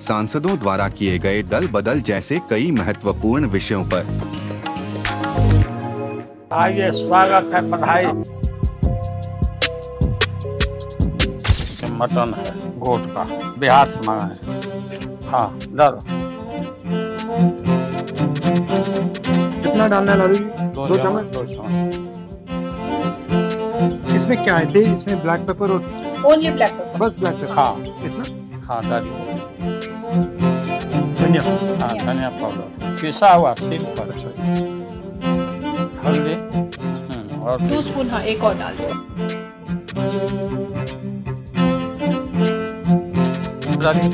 सांसदों द्वारा किए गए दल बदल जैसे कई महत्वपूर्ण विषयों पर। आइए स्वागत है बधाई। मटन है गोट का। बिहार से मंगा है। हाँ डर कितना डालना है लालू दो चम्मच दो चम्मच। इसमें क्या है? दे इसमें ब्लैक पेपर और ओनली ब्लैक पेपर बस ब्लैक पेपर हाँ। इतना? हाँ डालिए। धनिया। हाँ धनिया पाउडर पिसा हुआ सिल पर। हल्दी हम्म, और टू स्पून हाँ एक और डाल दो। डालिए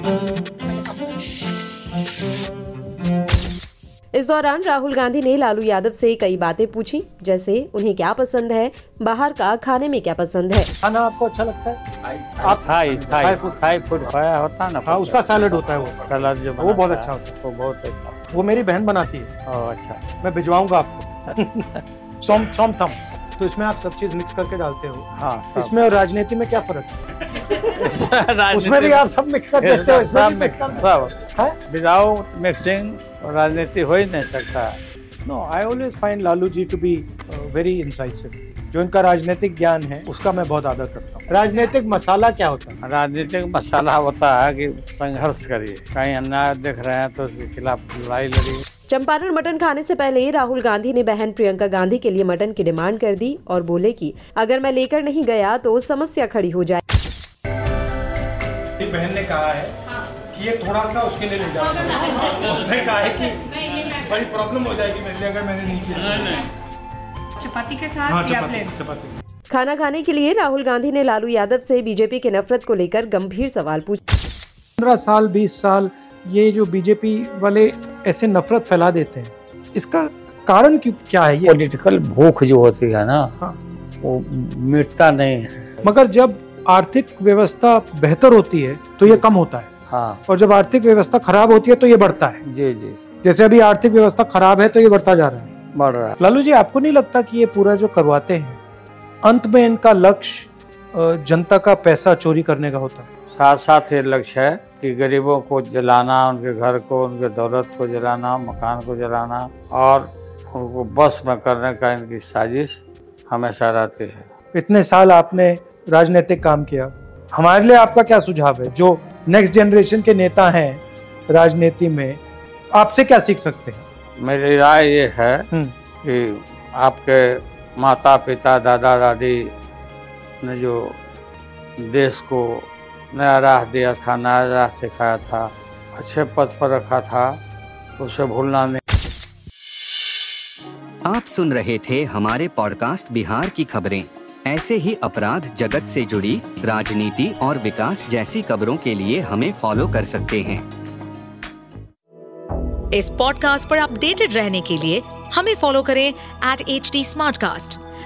इस दौरान राहुल गांधी ने लालू यादव से कई बातें पूछी जैसे उन्हें क्या पसंद है? बाहर का खाने में क्या पसंद है? खाना आपको अच्छा लगता है? आप थाई थाई थाई फ़ूड। खाया होता है ना? हाँ उसका सैलड होता है वो। सलाद जो वो बहुत अच्छा अच्छा है, होता वो बहुत अच्छा। वो मेरी बहन बनाती है। अच्छा। मैं भिजवाऊँगा आपको। सोम सोम थम तो इसमें आप सब चीज़ मिक्स करके डालते हो। हाँ इसमें और राजनीति में क्या फ़र्क है? उसमें भी आप सब मिक्स कर देते हो सब मिक्स सब। विदाउट मिक्सिंग राजनीति हो ही नहीं सकता। No I always find Lalu ji to be very incisive जो इनका राजनीतिक ज्ञान है उसका मैं बहुत आदर करता हूँ। राजनीतिक मसाला क्या होता है? राजनीतिक मसाला होता है कि संघर्ष करिए। कहीं अन्याय देख रहे हैं तो उसके खिलाफ लड़ाई लड़िए। चंपारण मटन खाने से पहले राहुल गांधी ने बहन प्रियंका गांधी के लिए मटन की डिमांड कर दी और बोले कि अगर मैं लेकर नहीं गया तो समस्या खड़ी हो जाए। बहन ने कहा है कि ये थोड़ा सा उसके लिए ले जाओ। उसने कहा है कि बड़ी प्रॉब्लम हो जाएगी मेरे लिए अगर मैंने नहीं किया। चपाती के हाँ साथ या चपाती प्लेन चपाती। खाना खाने के लिए राहुल गांधी ने लालू यादव से बीजेपी के नफरत को लेकर गंभीर सवाल पूछे। पंद्रह साल बीस साल ये जो बीजेपी वाले ऐसे नफरत फैला देते हैं। इसका कारण क्यों क्या है ये? पॉलिटिकल भूख जो होती है ना हाँ। वो मिटता नहीं है। मगर जब आर्थिक व्यवस्था बेहतर होती है तो ये कम होता है। हाँ। और जब आर्थिक व्यवस्था खराब होती है तो ये बढ़ता है। जी जी। जैसे अभी आर्थिक व्यवस्था खराब है तो ये बढ़ता जा रहा है। बढ़ रहा है। लालू जी आपको नहीं लगता कि ये पूरा जो करवाते हैं अंत में इनका लक्ष्य जनता का पैसा चोरी करने का होता है। साथ साथ ये लक्ष्य है कि गरीबों को जलाना उनके घर को उनके दौलत को जलाना मकान को जलाना और उनको बस में करने का इनकी साजिश हमेशा रहती है। इतने साल आपने राजनीतिक काम किया। हमारे लिए आपका क्या सुझाव है? जो नेक्स्ट जनरेशन के नेता हैं राजनीति में आपसे क्या सीख सकते हैं? मेरी राय ये है हम्म। कि आपके माता पिता दादा दादी ने जो देश को नया राह दिया था नया राह सिखाया था अच्छे पद पर रखा था उसे भूलना नहीं। आप सुन रहे थे हमारे पॉडकास्ट बिहार की खबरें। ऐसे ही अपराध जगत से जुड़ी राजनीति और विकास जैसी खबरों के लिए हमें फॉलो कर सकते हैं। इस पॉडकास्ट पर अपडेटेड रहने के लिए हमें फॉलो करें एट एच डी